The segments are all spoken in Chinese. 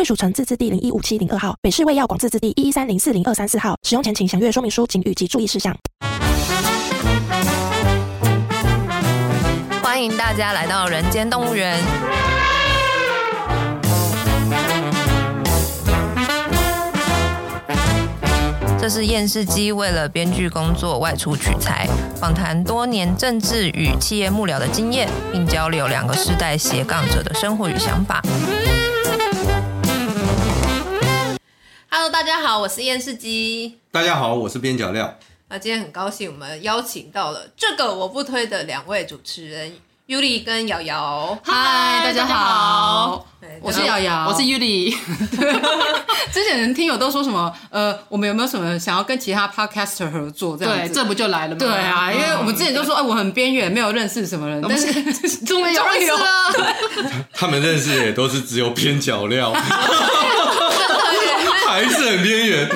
贵属城自治地零一五七零二号，北市卫药广自治地一一三零四零二三四号。使用前请详阅说明书、警语及注意事项。欢迎大家来到人间动物园。这是厌世姬为了编剧工作外出取材，访谈多年政治与企业幕僚的经验，并交流两个世代斜杠者的生活与想法。Hello，大家好，我是厌世基。大家好，我是边角料。那今天很高兴，我们邀请到了这个我不推的两位主持人。Yuli 跟瑶瑶，嗨，大家好，我是瑶瑶，我是 Yuli。之前人听友都说什么？呃，我们有没有什么想要跟其他 podcaster 合作？这样子，对，这不就来了吗？对啊，因为我们之前都说，哎，我很边缘，没有认识什么人，但是终于有 认识了。他们认识也都是只有边角料。还是很边缘，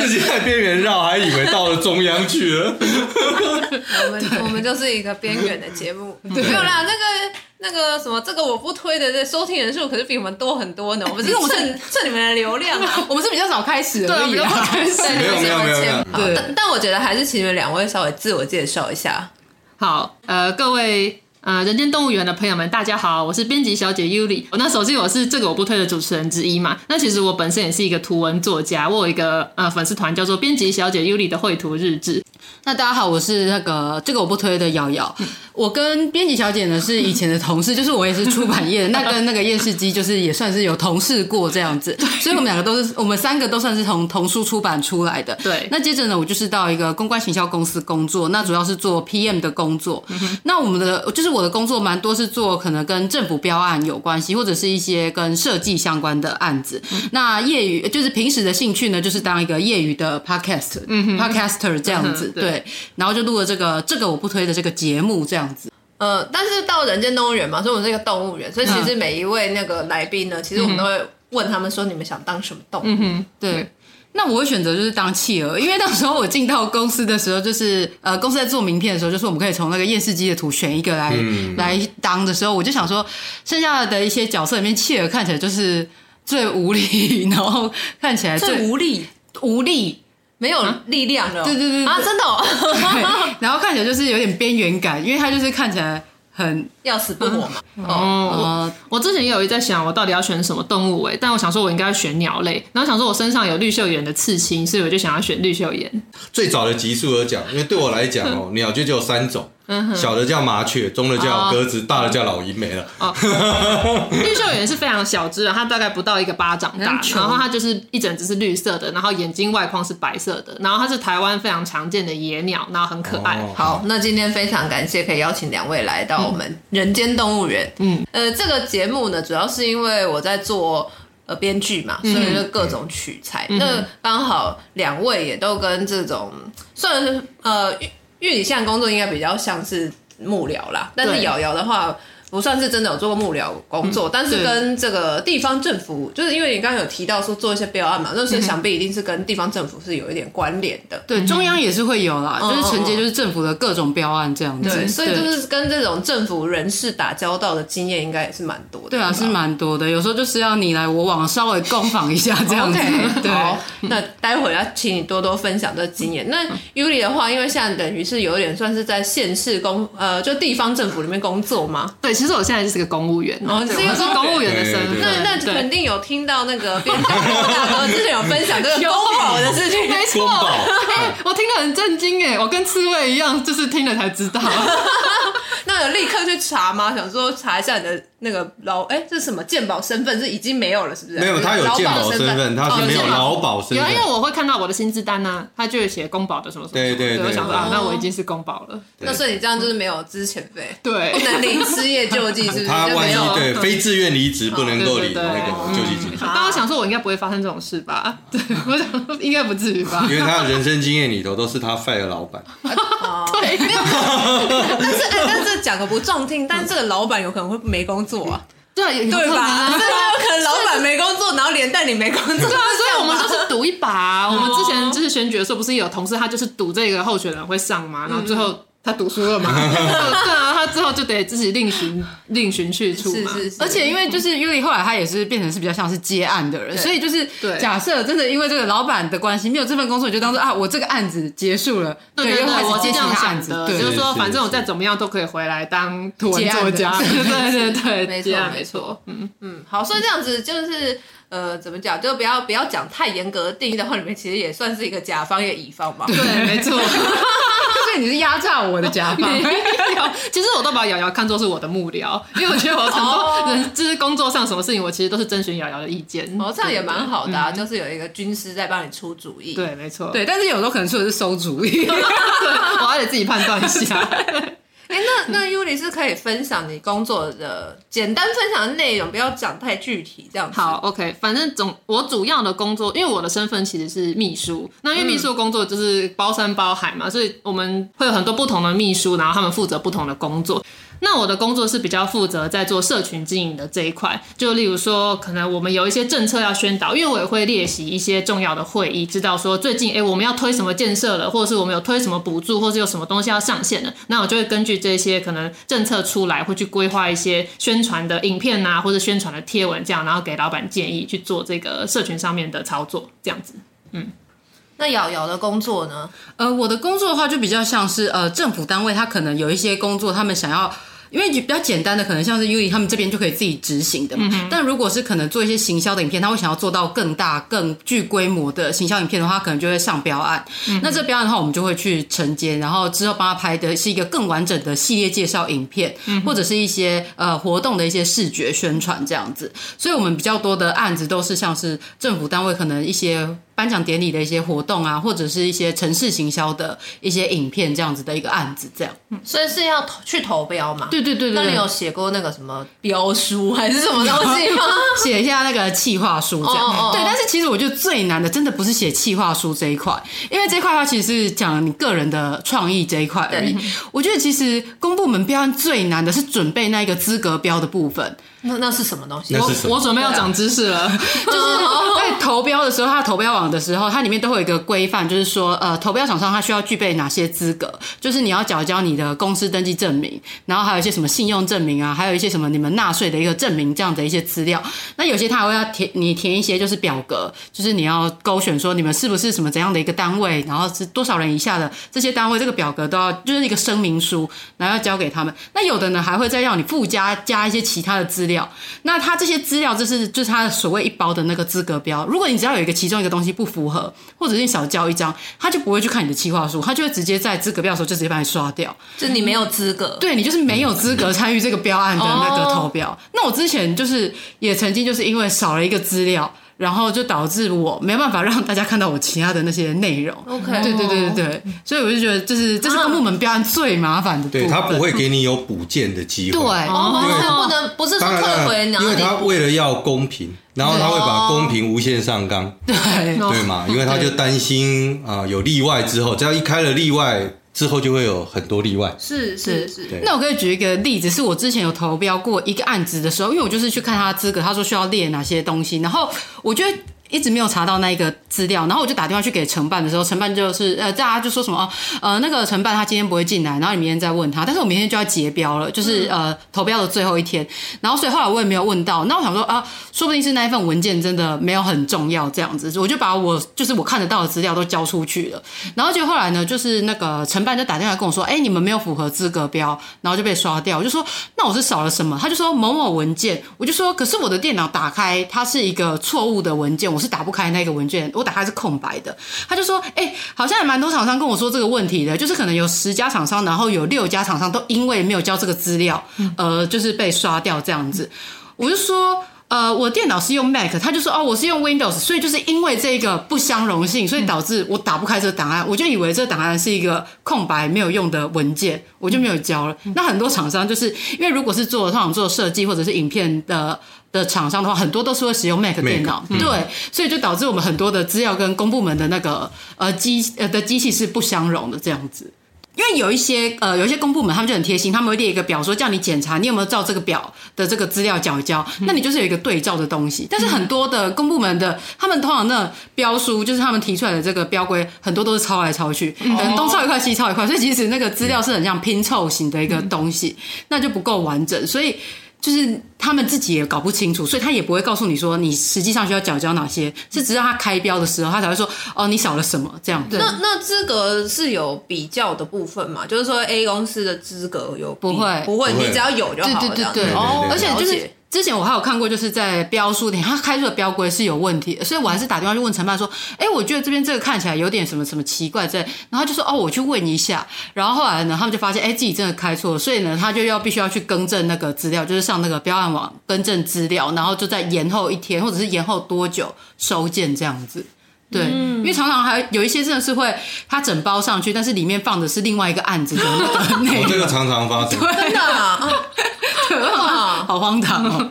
自己在边缘绕，还以为到了中央去了。我们我们就是一个边缘的节目，没有啦。那个那个什么，这个我不推的，这收听人数可是比我们多很多呢。我们是蹭蹭 你们的流量啊，我们是比较早开始，对，比较早开始，没有没有没有没有。但但我觉得还是请你们两位稍微自我介绍一下。好，呃，各位。呃，人间动物园的朋友们，大家好，我是编辑小姐 Yuli。那首先我是这个我不推的主持人之一嘛。那其实我本身也是一个图文作家，我有一个呃粉丝团叫做编辑小姐 Yuli 的绘图日志。那大家好，我是那个这个我不推的瑶瑶。我跟编辑小姐呢是以前的同事，就是我也是出版业的，那跟那个厌世姬就是也算是有同事过这样子，所以我们两个都是我们三个都算是从童书出版出来的。对，那接着呢，我就是到一个公关行销公司工作，那主要是做 PM 的工作。嗯、那我们的就是我的工作蛮多是做可能跟政府标案有关系，或者是一些跟设计相关的案子。嗯、那业余就是平时的兴趣呢，就是当一个业余的 podcast，嗯，podcaster 这样子。嗯、对，对，然后就录了这个这个我不推的这个节目这样子。呃，但是到人间动物园嘛，所以我们是一个动物园，所以其实每一位那个来宾呢，嗯、其实我们都会问他们说，你们想当什么动物？嗯哼，对。那我会选择就是当企鹅，因为到时候我进到公司的时候，就是呃，公司在做名片的时候，就是我们可以从那个夜视机的图选一个来、嗯、来当的时候，我就想说，剩下的一些角色里面，企鹅看起来就是最无力，然后看起来最，最无力，无力。没有力量了，对对对啊，真的，哦，然后看起来就是有点边缘感，因为他就是看起来很要死不活嘛。哦，我我之前也有一在想，我到底要选什么动物诶，但我想说，我应该要选鸟类，然后想说我身上有绿袖眼的刺青，所以我就想要选绿袖眼。最早的集数而讲，因为对我来讲哦，鸟就只有三种。小的叫麻雀，中的叫鸽子，大的叫老鹰，没了。绿袖眼是非常小只的，它大概不到一个巴掌大，然后它就是一整只是绿色的，然后眼睛外框是白色的，然后它是台湾非常常见的野鸟，然后很可爱。好，那今天非常感谢可以邀请两位来到我们人间动物园。嗯，呃，这个节目呢，主要是因为我在做呃编剧嘛，所以就各种取材。那刚好两位也都跟这种算是呃。因为你现在工作应该比较像是幕僚啦，但是瑶瑶的话。不算是真的有做过幕僚工作，嗯、但是跟这个地方政府，就是因为你刚刚有提到说做一些标案嘛，那所以想必一定是跟地方政府是有一点关联的。对，中央也是会有啦，嗯、就是承接就是政府的各种标案这样子。对，所以就是跟这种政府人士打交道的经验应该也是蛮多的。对啊，是蛮多的。有时候就是要你来我往，稍微攻防一下这样子。Okay, 对，好，那待会要请你多多分享这经验。那 Yuli 的话，因为现在等于是有点算是在县市工呃，就地方政府里面工作嘛。对。其实我现在就是个公务员，哦，是一个公务员的身份。那那肯定有听到那个编辑大哥之前有分享这个公保的事情，没错。哎，我听得很震惊哎，我跟刺猬一样，就是听了才知道。那有立刻去查吗？想说查一下你的那个劳，哎，这是什么鉴保身份是已经没有了，是不是？没有，他有健保身份，他是没有劳保身份。有，因为我会看到我的薪资单呢，他就会写公保的什么什么。对对对。我想说啊，那我已经是公保了。那所以你这样就是没有资遣费，对，不能领失业 救济，是不是？他万一对非自愿离职不能够领 那个救济金。但我想说，我应该不会发生这种事吧？对，我想说应该不至于吧？因为他的人生经验里头都是他 fire 老板。对，没有。但是哎，但是讲个不中听，但是这个老板有可能会没工作啊。对，对吧？真的有可能老板没工作，然后连带你没工作。对啊，所以我们就是赌一把。我们之前就是选举的时候，不是有同事他就是赌这个候选人会上嘛，然后最后。他读书了嘛？对啊，他之后就得自己另寻另寻去处嘛。是是是。而且因为就是 Yuli 后来他也是变成是比较像是接案的人，所以就是假设真的因为这个老板的关系没有这份工作，你就当做啊，我这个案子结束了，对，又开始接其他案子。对，就是说反正我再怎么样都可以回来当图文作家。对对对，没错没错。嗯嗯，好，所以这样子就是。呃，怎么讲？就不要不要讲太严格的定义的话，里面其实也算是一个甲方，也乙方嘛。对，没错。你是压榨我的甲方。其实我都把瑶瑶看作是我的幕僚，因为我觉得我很多 人就是工作上什么事情，我其实都是征询瑶瑶的意见。哦，这样也蛮好的啊，就是有一个军师在帮你出主意。对，没错。对，但是有时候可能出的是馊主意，我还得自己判断一下。哎，那那 Yuli 是可以分享你工作的简单分享的内容，不要讲太具体，这样子。好，OK，反正总我主要的工作，因为我的身份其实是秘书，那因为秘书的工作就是包山包海嘛，所以我们会有很多不同的秘书，然后他们负责不同的工作。那我的工作是比较负责在做社群经营的这一块，就例如说，可能我们有一些政策要宣导，因为我也会列席一些重要的会议，知道说最近哎我们要推什么建设了，或者是我们有推什么补助，或是有什么东西要上线了，那我就会根据这些可能政策出来，会去规划一些宣传的影片啊，或者宣传的贴文这样，然后给老板建议去做这个社群上面的操作，这样子。嗯，那瑶瑶的工作呢？呃，我的工作的话就比较像是呃政府单位，他可能有一些工作，他们想要。因为比较简单的，可能像是 Yuli 他们这边就可以自己执行的嘛。嗯、但如果是可能做一些行销的影片，他会想要做到更大、更具规模的行销影片的话，可能就会上标案。嗯、那这标案的话，我们就会去承接，然后之后帮他拍的是一个更完整的系列介绍影片，嗯、或者是一些呃活动的一些视觉宣传这样子。所以，我们比较多的案子都是像是政府单位可能一些。颁奖典礼的一些活动啊，或者是一些城市行销的一些影片，这样子的一个案子，这样，所以是要投去投标嘛？对对对对。那你有写过那个什么标书还是什么东西吗？写一下那个企划书这样。Oh, oh, oh. 对，但是其实我觉得最难的，真的不是写企划书这一块，因为这一块的话其实是讲你个人的创意这一块而已。我觉得其实公部门标案最难的是准备那个资格标的部分。那那是什么东西？我我准备要长知识了，就是在投标的时候，他投标网的时候，它里面都会有一个规范，就是说，呃，投标厂商他需要具备哪些资格？就是你要缴交你的公司登记证明，然后还有一些什么信用证明啊，还有一些什么你们纳税的一个证明这样的一些资料。那有些他还会要填你填一些就是表格，就是你要勾选说你们是不是什么怎样的一个单位，然后是多少人以下的这些单位，这个表格都要就是一个声明书，然后要交给他们。那有的呢还会再让你附加加一些其他的资料。那他这些资料就是就是他所谓一包的那个资格标。如果你只要有一个其中一个东西不符合，或者是你少交一张，他就不会去看你的企划书，他就会直接在资格标的时候就直接把你刷掉，就你没有资格，对，你就是没有资格参与这个标案的那个投标。哦、那我之前就是也曾经就是因为少了一个资料。然后就导致我没办法让大家看到我其他的那些内容。OK，对对对对对，所以我就觉得这是这是公部门标案最麻烦的。对，他不会给你有补件的机会。对，哦，不能不是说退回，因为他为了要公平，然后他会把公平无限上纲。对对嘛，因为他就担心啊有例外之后，只要一开了例外。之后就会有很多例外，是是是。那我可以举一个例子，是我之前有投标过一个案子的时候，因为我就是去看他的资格，他说需要列哪些东西，然后我觉得。一直没有查到那一个资料，然后我就打电话去给承办的时候，承办就是呃，大家就说什么哦，呃，那个承办他今天不会进来，然后你明天再问他，但是我明天就要结标了，就是呃投标的最后一天，然后所以后来我也没有问到，那我想说啊，说不定是那一份文件真的没有很重要这样子，我就把我就是我看得到的资料都交出去了，然后就后来呢，就是那个承办就打电话跟我说，哎，你们没有符合资格标，然后就被刷掉，我就说那我是少了什么？他就说某某文件，我就说可是我的电脑打开它是一个错误的文件，我。是打不开那个文件，我打开是空白的。他就说，哎、欸，好像也蛮多厂商跟我说这个问题的，就是可能有十家厂商，然后有六家厂商都因为没有交这个资料，呃，就是被刷掉这样子。我就说。呃，我电脑是用 Mac，他就说哦，我是用 Windows，所以就是因为这个不相容性，所以导致我打不开这个档案，我就以为这个档案是一个空白没有用的文件，我就没有交了。那很多厂商就是因为如果是做通常做设计或者是影片的的厂商的话，很多都是会使用 Mac 电脑，对，所以就导致我们很多的资料跟公部门的那个呃机呃的机器是不相容的这样子。因为有一些呃，有一些公部门他们就很贴心，他们会列一个表，说叫你检查你有没有照这个表的这个资料缴交，那你就是有一个对照的东西。但是很多的公部门的，他们通常那标书就是他们提出来的这个标规，很多都是抄来抄去，可能东抄一块西抄一块，所以其实那个资料是很像拼凑型的一个东西，那就不够完整，所以。就是他们自己也搞不清楚，所以他也不会告诉你说你实际上需要缴交哪些，是直到他开标的时候，他才会说哦，你少了什么这样。那那资格是有比较的部分嘛？就是说 A 公司的资格有不会不会，你只要有就好了。对对对对，哦，而且就是。之前我还有看过，就是在标书店，他开出的标规是有问题，所以我还是打电话去问承办说，哎，我觉得这边这个看起来有点什么什么奇怪在，然后就说，哦，我去问一下，然后后来呢，他们就发现，哎，自己真的开错了，所以呢，他就要必须要去更正那个资料，就是上那个标案网更正资料，然后就再延后一天，或者是延后多久收件这样子。对，嗯、因为常常还有一些真的是会，他整包上去，但是里面放的是另外一个案子的那个内容。我这个常常发生，真的啊，好荒唐哦。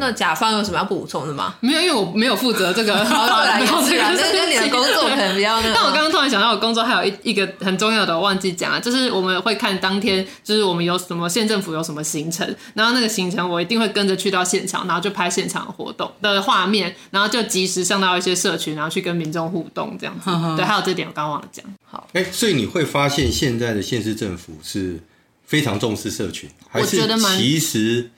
那甲方有什么要补充的吗？没有，因为我没有负责这个。好，来，这个跟你的工作可能比较。但我刚刚突然想到，我工作还有一一个很重要的，我忘记讲了，就是我们会看当天，就是我们有什么县政府有什么行程，然后那个行程我一定会跟着去到现场，然后就拍现场活动的画面，然后就及时上到一些社群，然后去跟民众互动这样子。呵呵对，还有这点我刚忘了讲。好，哎、欸，所以你会发现现在的县市政府是非常重视社群，还是其实？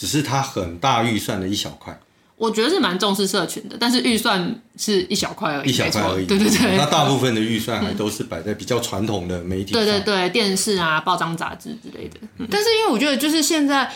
只是它很大预算的一小块，我觉得是蛮重视社群的，但是预算是一小块而已，一小块而已。对对对，那大部分的预算还都是摆在比较传统的媒体上，对对对，电视啊、报章杂志之类的。嗯、但是因为我觉得，就是现在。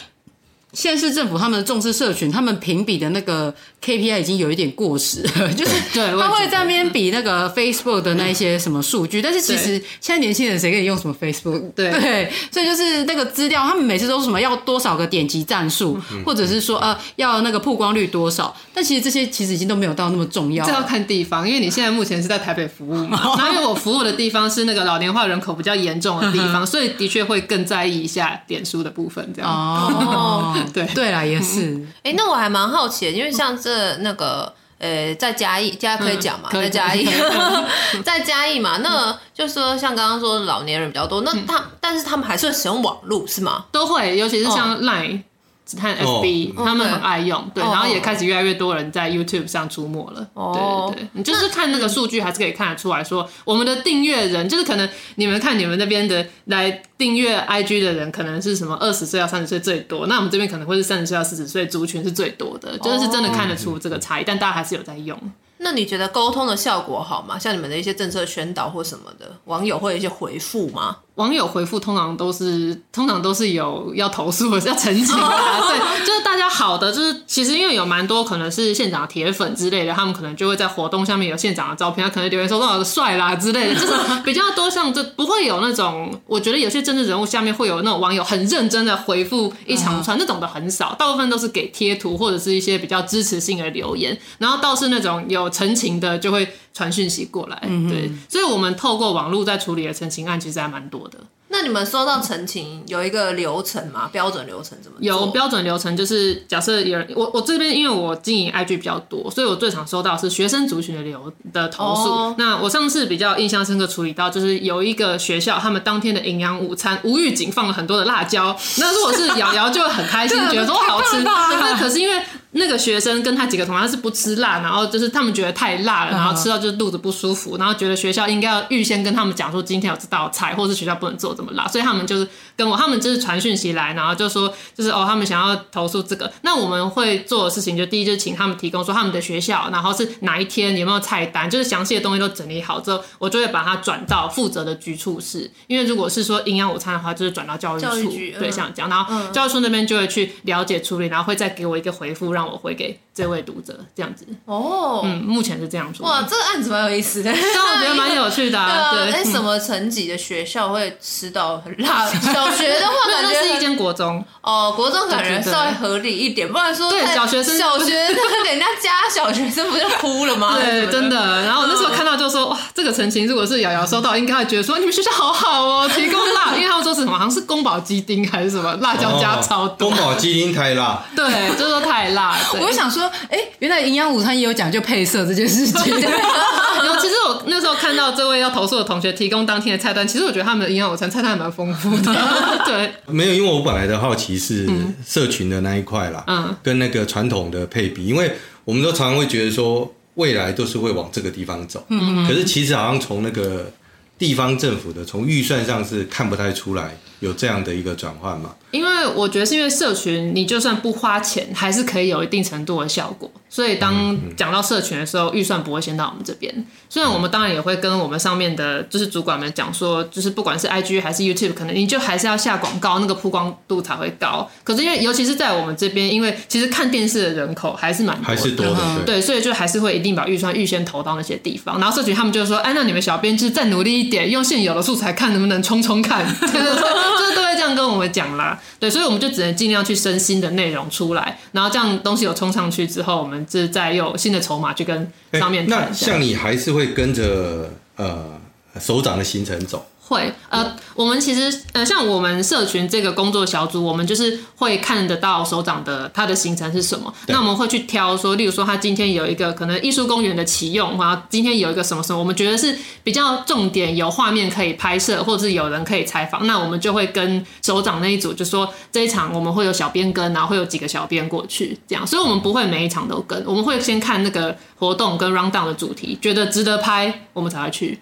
县市政府他们重视社群，他们评比的那个 KPI 已经有一点过时了，就是对，他会在那边比那个 Facebook 的那一些什么数据，但是其实现在年轻人谁给你用什么 Facebook？对，对，所以就是那个资料，他们每次都是什么要多少个点击战术，或者是说呃要那个曝光率多少，但其实这些其实已经都没有到那么重要。这要看地方，因为你现在目前是在台北服务嘛，然后因为我服务的地方是那个老年化人口比较严重的地方，所以的确会更在意一下点数的部分，这样。哦，对对啦，也。是，哎、欸，那我还蛮好奇的，因为像这那个，呃、欸，在嘉义，嘉可以讲嘛，在嘉义，在嘉义嘛，那就说像刚刚说的老年人比较多，那他，嗯、但是他们还是会使用网络是吗？都会，尤其是像 Line。哦只看 FB，、oh, 他们很爱用，对，对 oh, 然后也开始越来越多人在 YouTube 上出没了。哦，oh, 对对对，你就是看那个数据，还是可以看得出来说，我们的订阅人，就是可能你们看你们那边的来订阅 IG 的人，可能是什么二十岁到三十岁最多，那我们这边可能会是三十岁到四十岁族群是最多的，就是真的看得出这个差异，但大家还是有在用。那你觉得沟通的效果好吗？像你们的一些政策宣导或什么的，网友会有一些回复吗？网友回复通常都是，通常都是有要投诉或者 要澄清的，对，就是大家好的，就是其实因为有蛮多可能是县长铁粉之类的，他们可能就会在活动下面有县长的照片，他可能留言说多少帅啦之类的，就是比较多像这不会有那种，我觉得有些政治人物下面会有那种网友很认真的回复一长串，那种的很少，大部分都是给贴图或者是一些比较支持性的留言，然后倒是那种有澄清的就会传讯息过来，嗯、对，所以我们透过网络在处理的澄清案其实还蛮多的。那你们收到陈情有一个流程吗？标准流程怎么？有标准流程，就是假设有人，我我这边因为我经营 IG 比较多，所以我最常收到是学生族群的流的投诉。Oh. 那我上次比较印象深刻处理到，就是有一个学校，他们当天的营养午餐无预警放了很多的辣椒。那如果是瑶瑶就很开心，觉得说好吃。那可是因为。那个学生跟他几个同学是不吃辣，然后就是他们觉得太辣了，然后吃到就是肚子不舒服，然后觉得学校应该要预先跟他们讲说今天有这道菜，或是学校不能做这么辣，所以他们就是跟我，他们就是传讯息来，然后就说就是哦，他们想要投诉这个。那我们会做的事情就第一就是请他们提供说他们的学校，然后是哪一天有没有菜单，就是详细的东西都整理好之后，我就会把它转到负责的局处室，因为如果是说营养午餐的话，就是转到教育处，育局对，像这样，然后教育处那边就会去了解处理，然后会再给我一个回复让。让我回给这位读者，这样子。哦，嗯，目前是这样做。哇，这个案子蛮有意思的，但我觉得蛮有趣的、啊。对，哎、啊，什么层级的学校会吃到很辣？小学的话，感觉那是一间国中。哦，国中感觉稍微合理一点，不然说对小学生，小学生给 人家加小学生不就哭了吗？对，真的。然后我那时候看到就说，哇，这个陈情如果是瑶瑶收到，应该会觉得说，你们学校好好哦，提供辣，因为他们说是什么，好像是宫保鸡丁还是什么，辣椒加超多。宫保鸡丁太辣。对，就是说太辣。我就想说，哎、欸，原来营养午餐也有讲究配色这件事情。然后其实我那时候看到这位要投诉的同学提供当天的菜单，其实我觉得他们的营养午餐菜单还蛮丰富的。对，没有，因为我本来的好奇是社群的那一块啦，嗯，跟那个传统的配比，因为我们都常常会觉得说未来都是会往这个地方走，嗯，可是其实好像从那个地方政府的从预算上是看不太出来有这样的一个转换嘛。因我觉得是因为社群，你就算不花钱，还是可以有一定程度的效果。所以当讲到社群的时候，预算不会先到我们这边。虽然我们当然也会跟我们上面的，就是主管们讲说，就是不管是 IG 还是 YouTube，可能你就还是要下广告，那个曝光度才会高。可是因为尤其是在我们这边，因为其实看电视的人口还是蛮多的，还是多的，对，所以就还是会一定把预算预先投到那些地方。然后社群他们就说，哎，那你们小编就是再努力一点，用现有的素材看能不能冲冲看，就是都会这样跟我们讲啦。对，所以我们就只能尽量去生新的内容出来，然后这样东西有冲上去之后，我们就再有新的筹码去跟上面谈。那像你还是会跟着呃首长的行程走？会，呃，我们其实，呃，像我们社群这个工作小组，我们就是会看得到首长的他的行程是什么。那我们会去挑说，例如说他今天有一个可能艺术公园的启用，然后今天有一个什么什么，我们觉得是比较重点，有画面可以拍摄，或者是有人可以采访，那我们就会跟首长那一组就说，这一场我们会有小编跟，然后会有几个小编过去，这样。所以我们不会每一场都跟，我们会先看那个活动跟 rundown 的主题，觉得值得拍，我们才会去。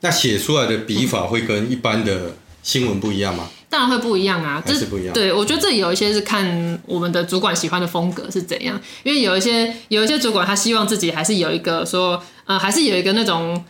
那写出来的笔法会跟一般的新闻不一样吗？当然会不一样啊，这是不一样。对，我觉得这里有一些是看我们的主管喜欢的风格是怎样，因为有一些有一些主管他希望自己还是有一个说，呃，还是有一个那种。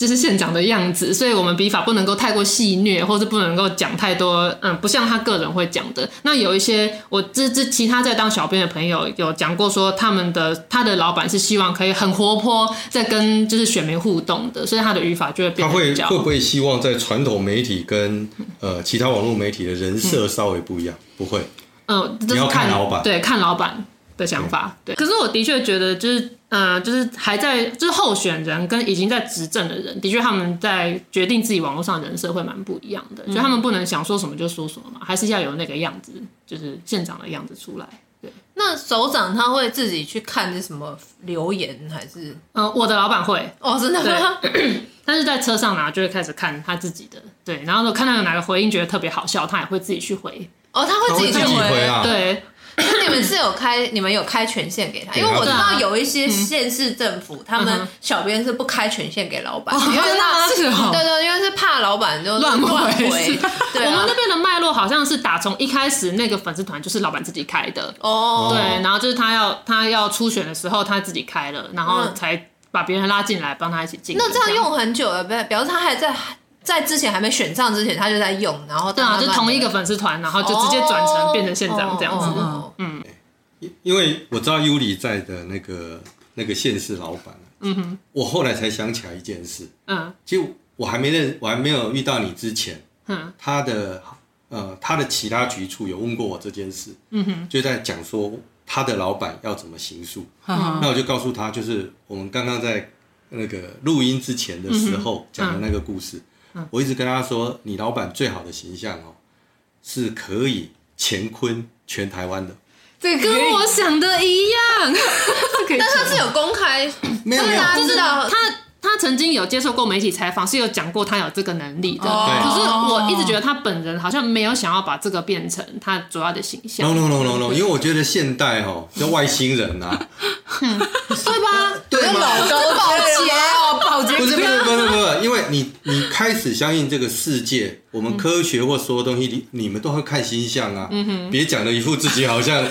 就是县长的样子，所以我们笔法不能够太过戏谑，或是不能够讲太多，嗯，不像他个人会讲的。那有一些我这这其他在当小编的朋友有讲过，说他们的他的老板是希望可以很活泼，在跟就是选民互动的，所以他的语法就会变。他会会不会希望在传统媒体跟呃其他网络媒体的人设稍微不一样？嗯、不会，嗯、呃，你要看老板，对，看老板的想法，对。对可是我的确觉得就是。呃，就是还在，就是候选人跟已经在执政的人，的确他们在决定自己网络上的人设会蛮不一样的，就他们不能想说什么就说什么嘛，还是要有那个样子，就是县长的样子出来。对，那首长他会自己去看这什么留言还是？呃，我的老板会哦，真的 但是在车上呢，就会开始看他自己的，对，然后如果看到有哪个回应觉得特别好笑，他也会自己去回。哦，他会自己去回，回啊，对。那你们是有开，你们有开权限给他，因为我知道有一些县市政府，他们小编是不开权限给老板，因为怕是对对，因为是怕老板就乱回。对，我们那边的脉络好像是打从一开始那个粉丝团就是老板自己开的。哦，对，然后就是他要他要初选的时候他自己开了，然后才把别人拉进来帮他一起进。那这样。用很久了，表表示他还在。在之前还没选上之前，他就在用，然后对啊，就同一个粉丝团，然后就直接转成变成县长这样子。嗯，因因为我知道尤里在的那个那个县市老板，嗯哼，我后来才想起来一件事，嗯，其实我还没认，我还没有遇到你之前，嗯，他的呃他的其他局处有问过我这件事，嗯哼，就在讲说他的老板要怎么行诉，嗯，那我就告诉他，就是我们刚刚在那个录音之前的时候讲的那个故事。我一直跟他说，你老板最好的形象哦，是可以乾坤全台湾的。这跟我想的一样，但他是有公开，没有没有，就是他他曾经有接受过媒体采访，是有讲过他有这个能力的。可是我一直觉得他本人好像没有想要把这个变成他主要的形象。No no no no no，因为我觉得现代哦，叫外星人啊，对吧？对吗？老高保洁哦，保洁不是不是不是不是，因为你你开始相信这个世界，我们科学或所有东西，你你们都会看星象啊。嗯哼，别讲的一副自己好像。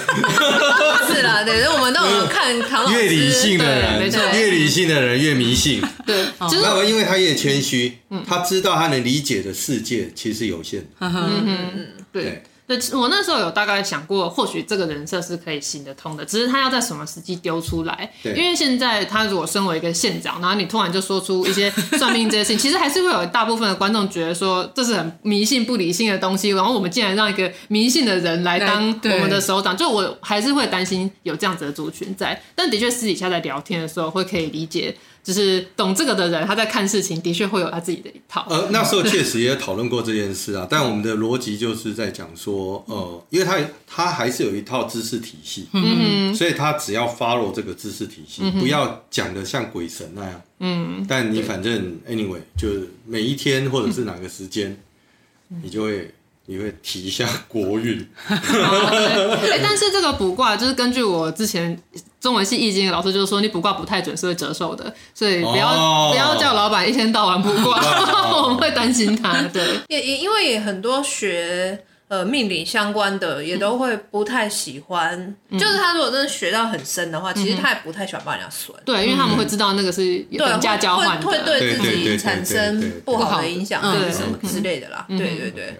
是啦，对，我们都有看唐老师。越理性的人，没错，越理性的人越迷信。对，那么因为他也谦虚，他知道他能理解的世界其实有限嗯嗯，对。对，我那时候有大概想过，或许这个人设是可以行得通的，只是他要在什么时机丢出来。因为现在他如果身为一个县长，然后你突然就说出一些算命这些事情，其实还是会有大部分的观众觉得说这是很迷信、不理性的东西。然后我们竟然让一个迷信的人来当我们的首长，就我还是会担心有这样子的族群在。但的确私底下在聊天的时候，会可以理解。就是懂这个的人，他在看事情的确会有他自己的一套。呃，那时候确实也讨论过这件事啊，但我们的逻辑就是在讲说，呃，因为他他还是有一套知识体系，嗯，所以他只要 follow 这个知识体系，不要讲的像鬼神那样，嗯，但你反正 anyway，就是每一天或者是哪个时间，你就会你会提一下国运。哎，但是这个卜卦就是根据我之前。中文系易经的老师就是说，你卜卦不太准是会折寿的，所以不要、哦、不要叫老板一天到晚卜卦，哦、我们会担心他。对，也也因为也很多学。呃，命理相关的也都会不太喜欢，嗯、就是他如果真的学到很深的话，嗯、其实他也不太喜欢帮人家算。对，因为他们会知道那个是等价交换的，会对自己产生不好的影响，对什么之类的啦。对对对。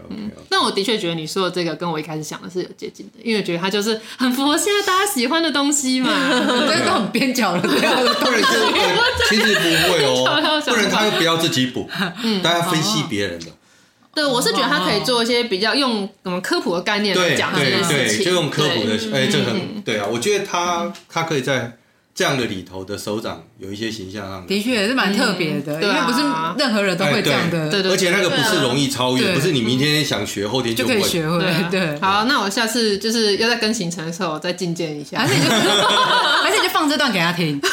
那我的确觉得你说的这个跟我一开始想的是有接近的，因为觉得他就是很符合现在大家喜欢的东西嘛，这都很边角的这样的东西。其实不会哦，不然他又不要自己补，大家分析别人的。对，我是觉得他可以做一些比较用什么科普的概念来讲这件事情，就用科普的，哎，这很对啊。我觉得他他可以在这样的里头的手掌有一些形象上，的确也是蛮特别的，因为不是任何人都会这样的。对对，而且那个不是容易超越，不是你明天想学，后天就可以学会。对，好，那我下次就是要在跟行程的时候再进见一下，而且就 而且就放这段给他听。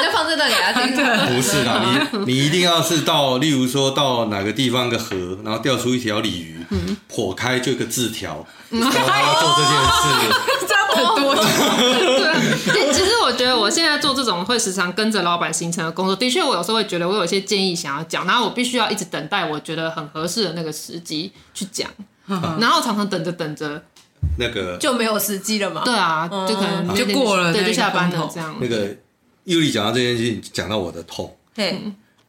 就放这段给他听。不是啦，你你一定要是到，例如说到哪个地方个河，然后钓出一条鲤鱼，剖开就一个字条，然后做这件事，这样很多。对，其实我觉得我现在做这种会时常跟着老板行程的工作，的确我有时候会觉得我有一些建议想要讲，然后我必须要一直等待我觉得很合适的那个时机去讲，然后常常等着等着，那个就没有时机了嘛。对啊，就可能就过了，对，就下班了这样。那个。尤里讲到这件事情，讲到我的痛。对，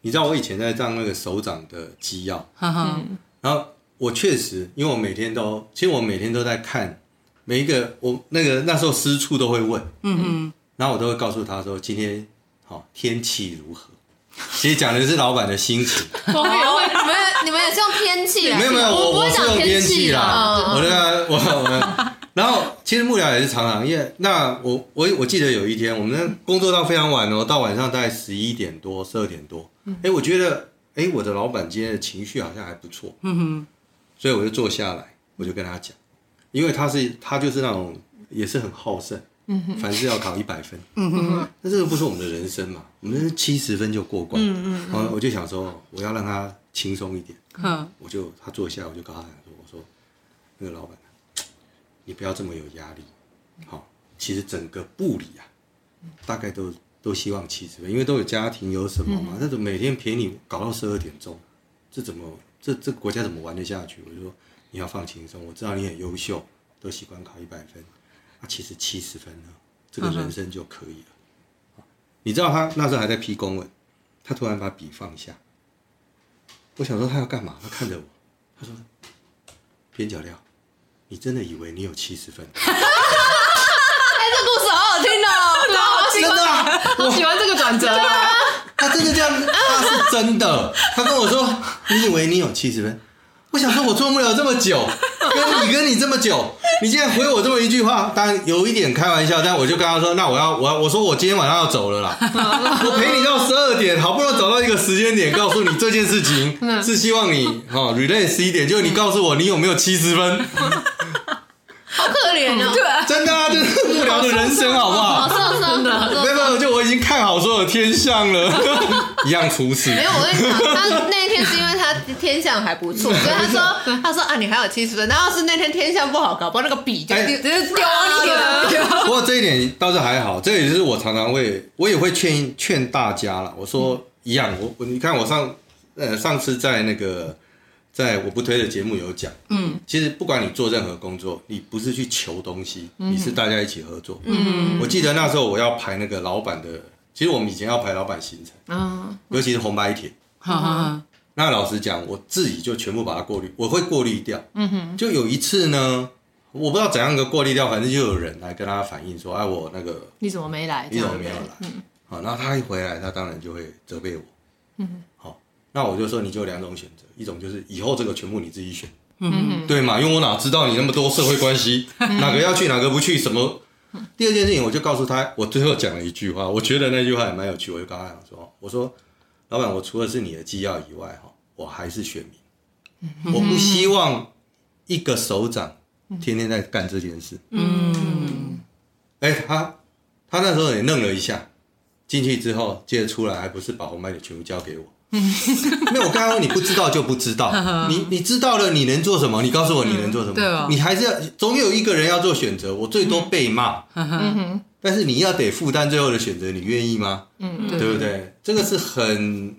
你知道我以前在当那个首长的机要，嗯、然后我确实，因为我每天都，其实我每天都在看每一个，我那个那时候私处都会问，嗯嗯，然后我都会告诉他说今天好天气如何。其实讲的是老板的心情。我们也会，你们你们也是用天气来？没有没有，我我是用天气啦。我那个我我。然后其实幕僚也是常常，因为那我我我记得有一天，我们工作到非常晚哦，到晚上大概十一点多、十二点多。哎，我觉得哎，我的老板今天的情绪好像还不错。嗯哼。所以我就坐下来，我就跟他讲，因为他是他就是那种也是很好胜，嗯哼，凡事要考一百分。嗯哼。那这个不是我们的人生嘛？我们是七十分就过关。嗯嗯。然后我就想说，我要让他轻松一点。嗯。我就他坐下，我就告诉他说：“我说那个老板。”你不要这么有压力，好，其实整个部里啊，大概都都希望七十分，因为都有家庭有什么嘛，那种每天陪你搞到十二点钟，这怎么这这国家怎么玩得下去？我就说你要放轻松，我知道你很优秀，都习惯考一百分，那其实七十分呢，这个人生就可以了。你知道他那时候还在批公文，他突然把笔放下，我想说他要干嘛？他看着我，他说边角料。你真的以为你有七十分？哎，这故事好好听哦，好 真的，我喜欢这个转折 啊！他真的这样，他是真的。他跟我说：“你以为你有七十分？”我想说，我做不了这么久，跟你跟你这么久，你竟然回我这么一句话，当然有一点开玩笑，但我就跟他说：“那我要，我要，我说我今天晚上要走了啦，我陪你到十二点，好不容易找到一个时间点，告诉你这件事情，是希望你哈 relax 一点，就你告诉我你有没有七十分。”好可怜哦！对啊，真的啊，就是无聊的人生，好不好？好受伤的，没有没有，就我已经看好所有天象了，一样出事。没有，我跟你讲，他那一天是因为他天象还不错，所以他说他说啊，你还有七十分。然后是那天天象不好，搞不好那个笔就直接丢你了。不过这一点倒是还好，这也是我常常会，我也会劝劝大家了。我说一样，我我你看我上呃上次在那个。在我不推的节目有讲，嗯，其实不管你做任何工作，你不是去求东西，你是大家一起合作。嗯，我记得那时候我要排那个老板的，其实我们以前要排老板行程，啊，尤其是红白帖，那老实讲，我自己就全部把它过滤，我会过滤掉。嗯哼，就有一次呢，我不知道怎样个过滤掉，反正就有人来跟他反映说：“哎，我那个你怎么没来？你怎么没有来？”嗯，好，然后他一回来，他当然就会责备我。嗯，好，那我就说你就有两种选择，一种就是以后这个全部你自己选。嗯哼，对嘛？因为我哪知道你那么多社会关系，哪个要去，哪个不去，什么？第二件事情，我就告诉他，我最后讲了一句话，我觉得那句话也蛮有趣，我就跟他讲说：“我说。”老板，我除了是你的机要以外，哈，我还是选民。我不希望一个首长天天在干这件事。嗯，哎、欸，他他那时候也愣了一下，进去之后接着出来，还不是把红白的全部交给我？没有我刚刚说你不知道就不知道，你你知道了你能做什么？你告诉我你能做什么？对啊，你还是要总有一个人要做选择，我最多被骂。嗯哼。但是你要得负担最后的选择，你愿意吗？嗯，对不对？这个是很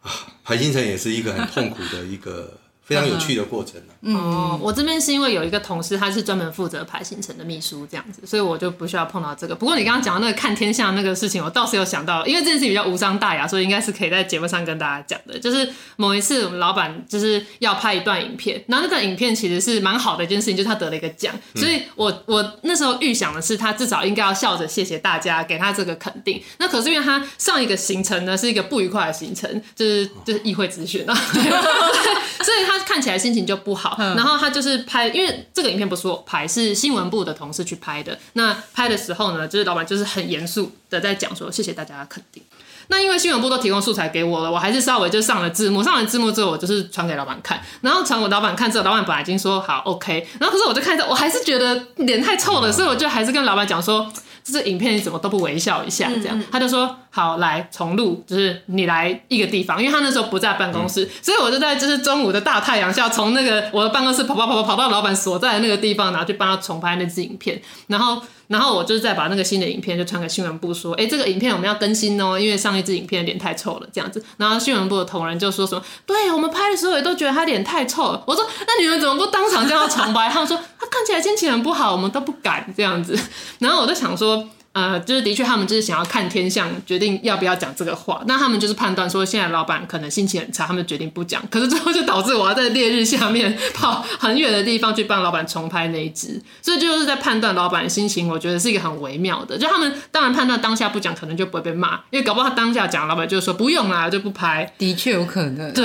啊，排行程也是一个很痛苦的一个。非常有趣的过程哦、嗯嗯，我这边是因为有一个同事，他是专门负责排行程的秘书这样子，所以我就不需要碰到这个。不过你刚刚讲到那个看天象那个事情，我倒是有想到，因为这件事情比较无伤大雅，所以应该是可以在节目上跟大家讲的。就是某一次我们老板就是要拍一段影片，然后那段影片其实是蛮好的一件事情，就是他得了一个奖，所以我我那时候预想的是他至少应该要笑着谢谢大家给他这个肯定。那可是因为他上一个行程呢是一个不愉快的行程，就是就是议会咨询啊，所以他。看起来心情就不好，然后他就是拍，因为这个影片不是我拍，是新闻部的同事去拍的。那拍的时候呢，就是老板就是很严肃的在讲说，谢谢大家的肯定。那因为新闻部都提供素材给我了，我还是稍微就上了字幕，上完字幕之后，我就是传给老板看，然后传给老板看之后，老板本来已经说好 OK，然后可是我就看着，我还是觉得脸太臭了，所以我就还是跟老板讲说。这影片你怎么都不微笑一下？这样，他就说好，来重录，就是你来一个地方，因为他那时候不在办公室，所以我就在就是中午的大太阳下，从那个我的办公室跑跑跑跑跑到老板所在的那个地方，然后去帮他重拍那支影片，然后然后我就是再把那个新的影片就传给新闻部说，哎，这个影片我们要更新哦，因为上一支影片脸太臭了，这样子，然后新闻部的同仁就说什么，对我们拍的时候也都觉得他脸太臭了，我说那你们怎么不当场叫他重拍？他们说他看起来心情很不好，我们都不敢这样子，然后我就想说。呃，就是的确，他们就是想要看天象，决定要不要讲这个话。那他们就是判断说，现在老板可能心情很差，他们决定不讲。可是最后就导致我要在烈日下面跑很远的地方去帮老板重拍那一支。所以就是在判断老板的心情，我觉得是一个很微妙的。就他们当然判断当下不讲，可能就不会被骂，因为搞不好他当下讲，老板就说不用啦，就不拍。的确有可能，对。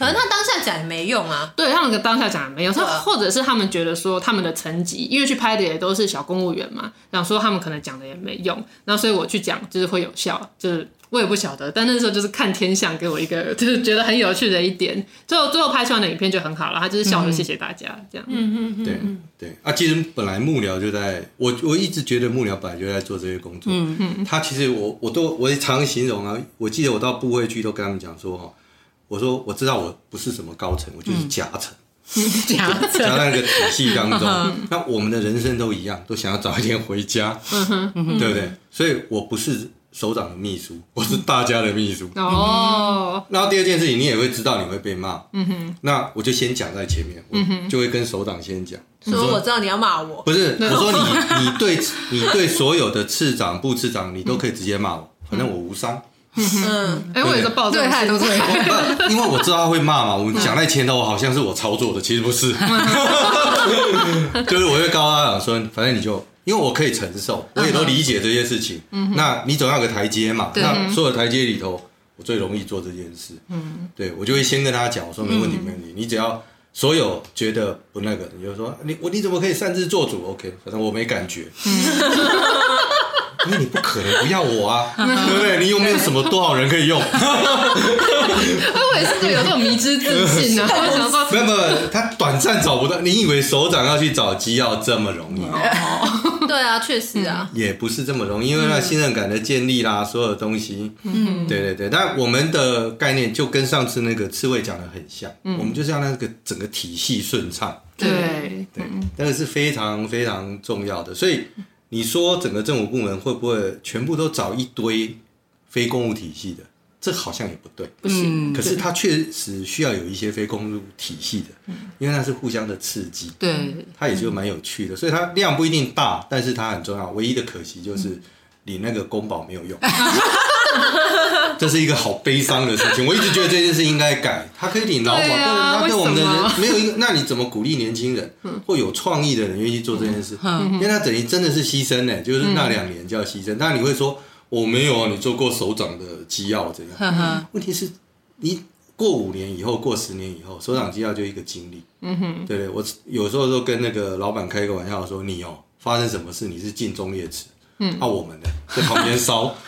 可能他当下讲也没用啊，对他们个当下讲也没用，他或者是他们觉得说他们的层级，因为去拍的也都是小公务员嘛，想说他们可能讲的也没用，那所以我去讲就是会有效，就是我也不晓得，但那时候就是看天象给我一个 就是觉得很有趣的一点，最后最后拍出来的影片就很好了，他就是笑着谢谢大家这样，嗯嗯嗯，对对啊，其实本来幕僚就在我我一直觉得幕僚本来就在做这些工作，嗯嗯，他其实我我都我也常形容啊，我记得我到部会去都跟他们讲说哈。我说我知道我不是什么高层，我就是夹层，夹在那个体系当中。那我们的人生都一样，都想要早一点回家，对不对？所以我不是首长的秘书，我是大家的秘书。哦。然后第二件事情，你也会知道你会被骂。嗯哼。那我就先讲在前面，我就会跟首长先讲。说我知道你要骂我。不是，我说你你对你对所有的次长、部次长，你都可以直接骂我，反正我无伤。嗯，哎，我也是抱着态度对，因为我知道他会骂嘛。我们讲在前头，好像是我操作的，其实不是，就是我会告诉他讲说，反正你就，因为我可以承受，我也都理解这些事情。嗯，那你总要有个台阶嘛。那所有台阶里头，我最容易做这件事。嗯，对，我就会先跟他讲，我说没问题，没问题。你只要所有觉得不那个，你就说你我你怎么可以擅自做主？OK，反正我没感觉。因为你不可能不要我啊，对不对？你有没有什么多少人可以用？我也是有这种迷之自信呢、啊。我想说，没有没有，他短暂找不到。你以为首长要去找机要这么容易？对啊，确实啊，也不是这么容易，因为那信任感的建立啦，所有东西，嗯，对对对。但我们的概念就跟上次那个刺猬讲的很像，嗯、我们就是要那个整个体系顺畅。对对，那个是非常非常重要的，所以。你说整个政府部门会不会全部都找一堆非公务体系的？这好像也不对，不行。可是它确实需要有一些非公务体系的，因为它是互相的刺激。对，它也就蛮有趣的，所以它量不一定大，但是它很重要。唯一的可惜就是你那个公保没有用。这是一个好悲伤的事情。我一直觉得这件事应该改，他可以领劳保，对啊，那对我们的人没有一个，那你怎么鼓励年轻人或有创意的人愿意做这件事？因为他等于真的是牺牲呢，就是那两年就要牺牲。那你会说我没有啊？你做过首长的机要怎样？问题是，你过五年以后，过十年以后，首长机要就一个经历。嗯哼，对对，我有时候都跟那个老板开个玩笑说，你哦，发生什么事你是尽忠烈士，嗯，那我们呢，在旁边烧。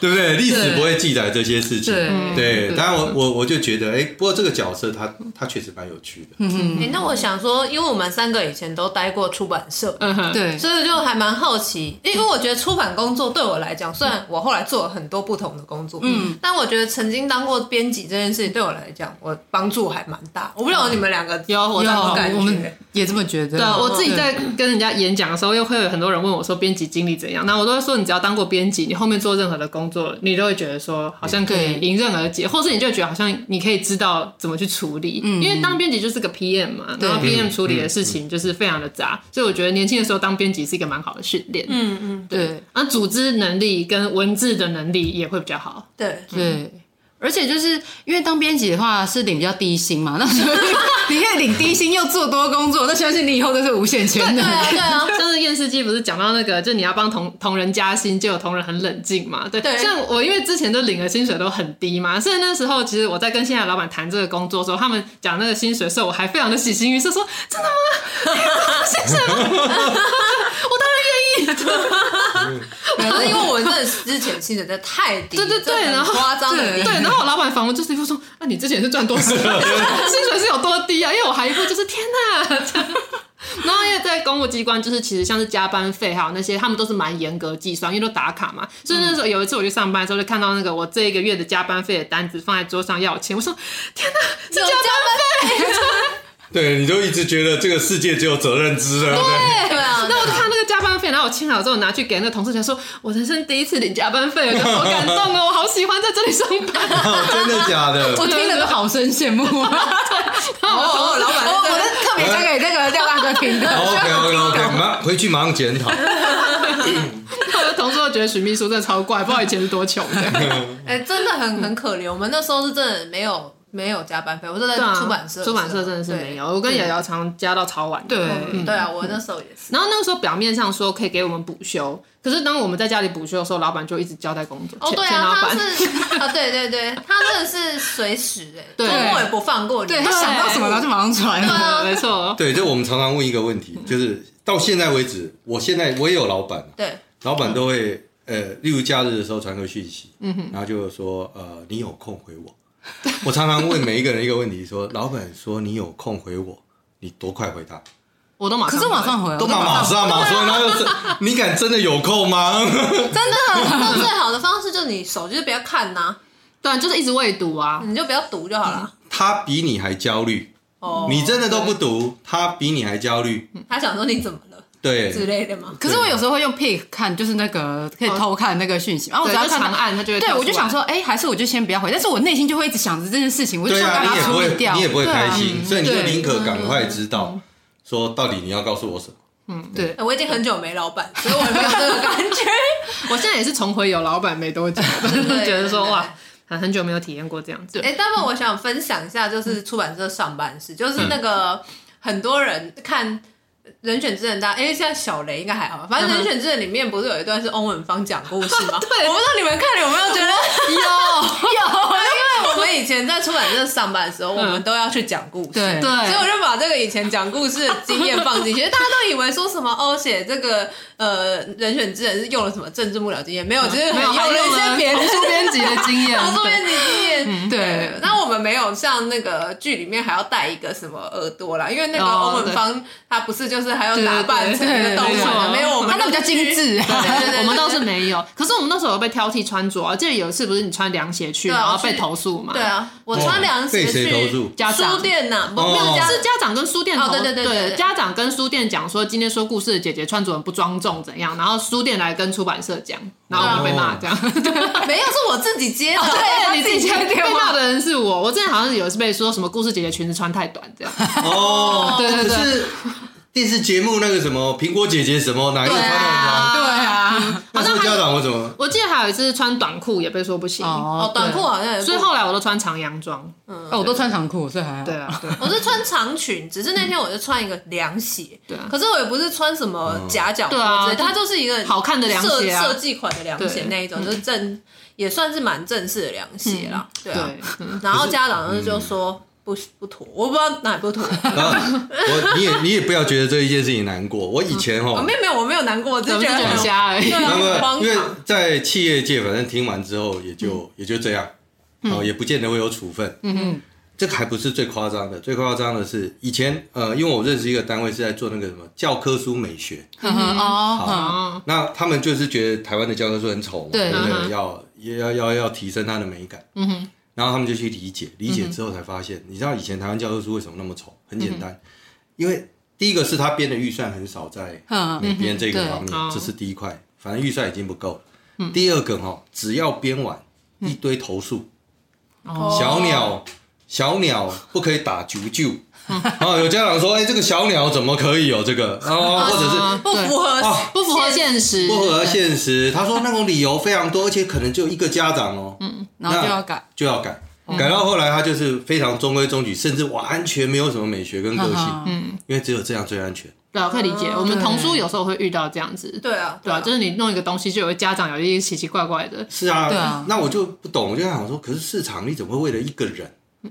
对不对？历史不会记载这些事情。对，对。当然，我我我就觉得，哎，不过这个角色他他确实蛮有趣的。嗯嗯。那我想说，因为我们三个以前都待过出版社，嗯哼，对，所以就还蛮好奇。因为我觉得出版工作对我来讲，虽然我后来做了很多不同的工作，嗯，但我觉得曾经当过编辑这件事情对我来讲，我帮助还蛮大。我不知道你们两个有我有感觉，也这么觉得。对，我自己在跟人家演讲的时候，又会有很多人问我说，编辑经历怎样？那我都会说，你只要当过编辑，你后面做任何的工作，你都会觉得说好像可以迎刃而解，或是你就觉得好像你可以知道怎么去处理。嗯，因为当编辑就是个 PM 嘛，然后 PM 处理的事情就是非常的杂，所以我觉得年轻的时候当编辑是一个蛮好的训练。嗯嗯，对，啊，组织能力跟文字的能力也会比较好。对对。而且就是因为当编辑的话是领比较低薪嘛，那 你可以领低薪又做多工作，那相信你以后都是无限钱的。对啊，对啊。像是厌世姬不是讲到那个，就你要帮同同仁加薪，就有同仁很冷静嘛。对。对像我因为之前都领的薪水都很低嘛，所以那时候其实我在跟现在老板谈这个工作的时候，他们讲那个薪水的时候，我还非常的喜形于色，说真的吗？薪水吗？我当然愿意。可是因为我们这之前薪水真的太低，对对对，然后夸张的低，对，然后我老板访问就是一副说，那、啊、你之前是赚多少？薪水是有多低啊？因为我还一副就是天哪，然后因为在公务机关，就是其实像是加班费还有那些，他们都是蛮严格计算，因为都打卡嘛。所以那时候有一次我去上班的时候，就看到那个我这一个月的加班费的单子放在桌上要钱，我说天哪，是加班费。对，你就一直觉得这个世界只有责任制了。对对啊，那我就看那个加班费，然后我签好之后拿去给那个同事，讲说我人生第一次领加班费，我就好感动哦，我好喜欢在这里上班。真的假的？我听了都好生羡慕 啊！然后我老板，我是特别讲给这个廖大哥听的。OK OK OK，马回去马上检讨。我的同事都觉得许秘书真的超怪，不知道以前是多穷的。哎，真的很很可怜。我们那时候是真的没有。没有加班费，我是在出版社。出版社真的是没有，我跟瑶瑶常加到超晚。对，对啊，我那时候也是。然后那个时候表面上说可以给我们补休，可是当我们在家里补休的时候，老板就一直交代工作。哦，对啊，他是啊，对对对，他真的是随时哎，周末也不放过你。对，他想到什么他就马上传。没错。对，就我们常常问一个问题，就是到现在为止，我现在我也有老板，对，老板都会呃，例如假日的时候传个讯息，嗯哼，然后就说呃，你有空回我。我常常问每一个人一个问题：说，老板说你有空回我，你多快回他？我都马上，可是马上回，都马马上马上，然后是，你敢真的有空吗？真的，那最好的方式就是你手机就不要看呐，对，就是一直未读啊，你就不要读就好了。他比你还焦虑，哦，你真的都不读，他比你还焦虑，他想说你怎么了？对之类的吗？可是我有时候会用 Pick 看，就是那个可以偷看那个讯息，然后我只要长按，它就会。对，我就想说，哎，还是我就先不要回，但是我内心就会一直想着这件事情，我就想把它处理掉。你也不会开心，所以你就宁可赶快知道，说到底你要告诉我什么。嗯，对，我已经很久没老板，所以我没有这个感觉。我现在也是重回有老板没多久，觉得说 哇，很很久没有体验过这样子。哎，但是我想分享一下，就是出版社上班时，就是那个很多人看。人选之人，大家因为现在小雷应该还好吧，反正人选之人里面不是有一段是翁文芳讲故事吗？对，我不知道你们看了有没有觉得？有 有，因为我们以前在出版社上班的时候，我们都要去讲故事，对，所以我就把这个以前讲故事的经验放进去，大家都以为说什么哦，写这个呃人选之人是用了什么政治幕僚经验，没有，只是没有用了一些别的书编辑的经验，书编辑经验，对。那我们没有像那个剧里面还要带一个什么耳朵啦，因为那个欧文芳他不是就是。还有打扮成一个动作，没有我们他那比较精致，我们倒是没有。可是我们那时候有被挑剔穿着啊，记得有一次不是你穿凉鞋去，然后被投诉嘛？对啊，我穿凉鞋去书店呐，没有是家长跟书店投，对对对，家长跟书店讲说今天说故事的姐姐穿着很不庄重怎样，然后书店来跟出版社讲，然后我们被骂这样。没有，是我自己接的，对，你自己接的。被骂的人是我，我之前好像是有一次被说什么故事姐姐裙子穿太短这样。哦，对 对对。电视节目那个什么苹果姐姐什么哪一个穿的很长？对啊，好像还家长我怎么？我记得还有一次穿短裤也被说不行。哦，短裤好像也，所以后来我都穿长洋装。嗯，我都穿长裤，所以还好。对啊，对，我是穿长裙，只是那天我就穿一个凉鞋。对啊，可是我也不是穿什么夹脚，对啊，它就是一个好看的凉鞋啊，设计款的凉鞋那一种，就是正也算是蛮正式的凉鞋啦。对啊，然后家长就说。不不妥，我不知道哪不妥。我你也你也不要觉得这一件事情难过。我以前哈，没有没有，我没有难过，我只是觉得很瞎而已。因为在企业界，反正听完之后也就也就这样，哦，也不见得会有处分。嗯嗯，这个还不是最夸张的，最夸张的是以前呃，因为我认识一个单位是在做那个什么教科书美学。哦好，那他们就是觉得台湾的教科书很丑嘛，对不对？要要要要提升它的美感。嗯哼。然后他们就去理解，理解之后才发现，你知道以前台湾教科书为什么那么丑？很简单，因为第一个是他编的预算很少在美编这个方面，这是第一块，反正预算已经不够。第二个哈，只要编完一堆投诉，小鸟小鸟不可以打啾啾。哦，有家长说，哎，这个小鸟怎么可以有这个？哦，或者是不符合不符合现实，不符合现实。他说那种理由非常多，而且可能就一个家长哦。嗯，然后就要改，就要改，改到后来他就是非常中规中矩，甚至完全没有什么美学跟个性。嗯，因为只有这样最安全。对啊，可以理解。我们童书有时候会遇到这样子。对啊，对啊，就是你弄一个东西，就有个家长有一些奇奇怪怪的。是啊，对啊。那我就不懂，我就想说，可是市场你怎么会为了一个人？嗯，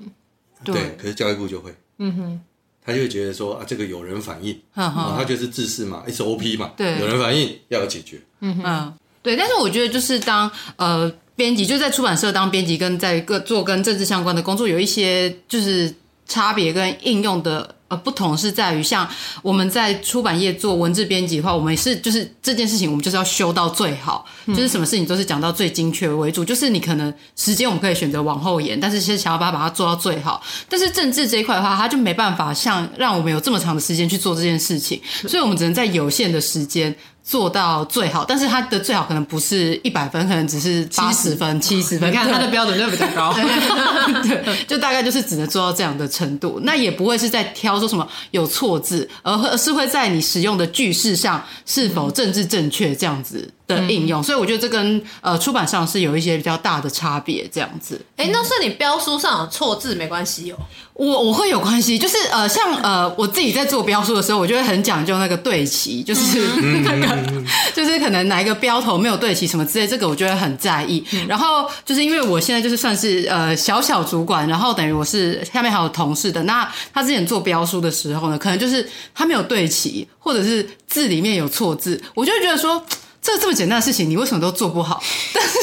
对。可是教育部就会。嗯哼。他就会觉得说啊，这个有人反映，他就是自视嘛，SOP 嘛，对，有人反应要有解决。嗯嗯，对。但是我觉得就是当呃编辑就在出版社当编辑，跟在各做跟政治相关的工作有一些就是差别跟应用的。呃，不同是在于，像我们在出版业做文字编辑的话，我们是就是这件事情，我们就是要修到最好，就是什么事情都是讲到最精确为主。就是你可能时间我们可以选择往后延，但是先想要把它把它做到最好。但是政治这一块的话，它就没办法像让我们有这么长的时间去做这件事情，所以我们只能在有限的时间。做到最好，但是他的最好可能不是一百分，可能只是八十分、七十分。你看他的标准就比较高，对，就大概就是只能做到这样的程度。那也不会是在挑说什么有错字，而是会在你使用的句式上是否政治正确这样子的应用。所以我觉得这跟呃出版上是有一些比较大的差别，这样子。哎，那是你标书上有错字没关系哦。我我会有关系，就是呃，像呃，我自己在做标书的时候，我就会很讲究那个对齐，就是 那个，就是可能哪一个标头没有对齐什么之类，这个我就会很在意。然后就是因为我现在就是算是呃小小主管，然后等于我是下面还有同事的。那他之前做标书的时候呢，可能就是他没有对齐，或者是字里面有错字，我就会觉得说。这这么简单的事情，你为什么都做不好？但是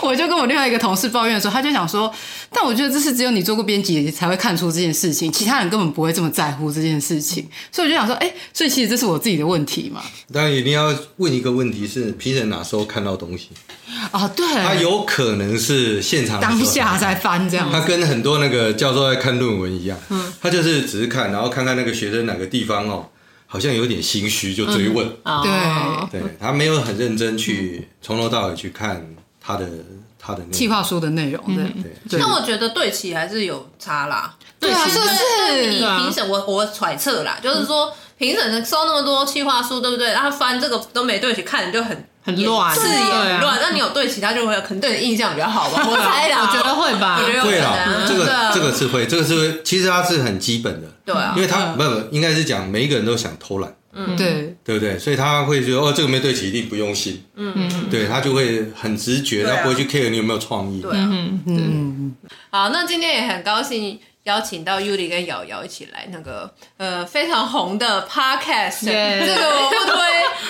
我就跟我另外一个同事抱怨的时候，他就想说，但我觉得这是只有你做过编辑才会看出这件事情，其他人根本不会这么在乎这件事情。所以我就想说，哎，所以其实这是我自己的问题嘛。但一定要问一个问题是：评审哪时候看到东西？啊，对，他有可能是现场当下在翻这样。他跟很多那个教授在看论文一样，嗯，他就是只是看，然后看看那个学生哪个地方哦。好像有点心虚，就追问。对，对他没有很认真去从头到尾去看他的他的计划书的内容。对对。那我觉得对齐还是有差啦。对啊，是不是？你评审，我我揣测啦，就是说评审收那么多计划书，对不对？然后翻这个都没对齐，看你就很很乱，字也很乱。那你有对其，他就会可能对你印象比较好吧？我猜的，我觉得会吧。会啦，这个这个是会，这个是会。其实它是很基本的。对啊，因为他不不应该是讲每一个人都想偷懒，嗯，对，对不对？所以他会觉得哦，这个没对齐，一定不用心，嗯嗯，对他就会很直觉，他不会去 care 你有没有创意，对嗯嗯。好，那今天也很高兴邀请到 Yuli 跟瑶瑶一起来那个呃非常红的 Podcast，这个我不推，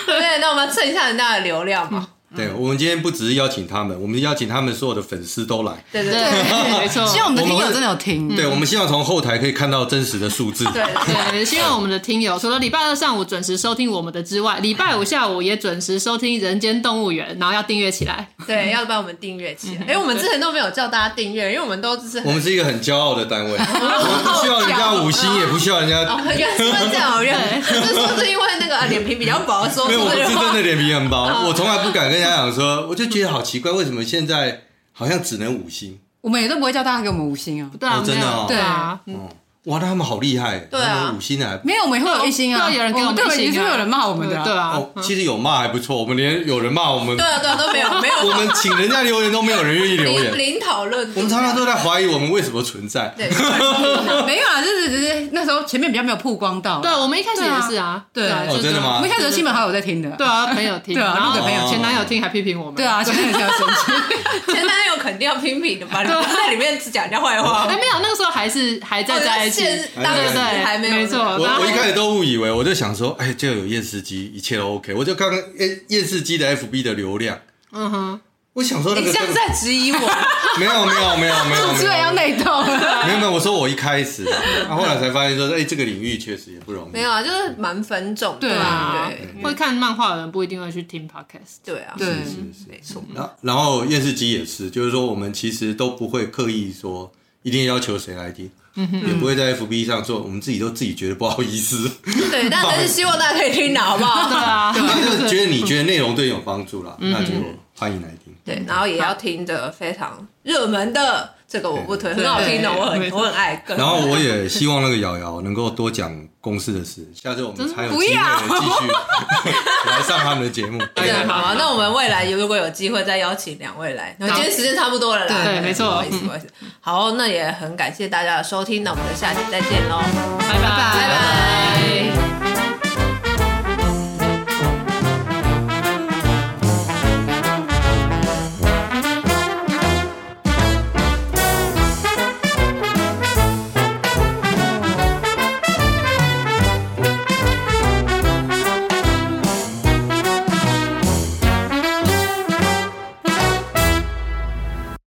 对不对？那我们蹭一下人家的流量嘛。对，我们今天不只是邀请他们，我们邀请他们所有的粉丝都来。对对对，没错。希望我们的听友真的有听。对，我们希望从后台可以看到真实的数字。对对，希望我们的听友除了礼拜二上午准时收听我们的之外，礼拜五下午也准时收听《人间动物园》，然后要订阅起来。对，要帮我们订阅起来。哎，我们之前都没有叫大家订阅，因为我们都只是。我们是一个很骄傲的单位，我 们不需要人家五星，也不需要人家。原来 是这样，原来是说是因为那个脸皮比较薄，说没有，我是真的脸皮很薄，我从来不敢跟人家讲说。我就觉得好奇怪，为什么现在好像只能五星？我们也都不会叫大家给我们五星啊。对啊，真的哦。对啊，嗯，哇，那他们好厉害，对啊，五星啊，没有，我们会有一星啊，有人给我们一星，是会有人骂我们的，对啊。哦，其实有骂还不错，我们连有人骂我们，对啊对啊都没有 没有，我们请人家留言都没有人愿意留言，零讨论，我们常常都在怀疑我们为什么存在。对，没有啊，就是只是那时候前面比较没有曝光到，对，我们一开始也是啊，对啊，真的吗？我们一开始亲朋好友在听的，对啊，朋友听，对啊，然后朋友前男友听还批评我们，对啊，前男友要生气，前男友肯定要批评的吧？你在里面只讲人家坏话，哎，没有，那个时候还是还在在一起，对对对，还没有，没错。我我一开始都误以为，我就想说，哎，就有验视机，一切都 OK。我就看看验验视机的 FB 的流量，嗯哼，我想说那个，你现在在质疑我？没有没有没有没有，主持人要内斗。没有没有，我说我一开始，啊，后来才发现说，哎，这个领域确实也不容易。没有啊，就是蛮分众，对啊，会看漫画的人不一定会去听 Podcast，对啊，是是是，没错。然然后验视机也是，就是说我们其实都不会刻意说一定要求谁来听。也不会在 FB 上做，我们自己都自己觉得不好意思。对，但还是希望大家可以听的，好不好？对啊，就是觉得你觉得内容对你有帮助了，那就欢迎来听。对，然后也要听着非常热门的，这个我不推，很好听的，我很我很爱。然后我也希望那个瑶瑶能够多讲公司的事，下次我们才有机会继续来上他们的节目。对，好，那我们未来如果有机会再邀请两位来，那今天时间差不多了啦。对，没错，不好意思，不好意思。好，那也很感谢大家的收听，那我们就下期再见喽，拜拜，拜拜。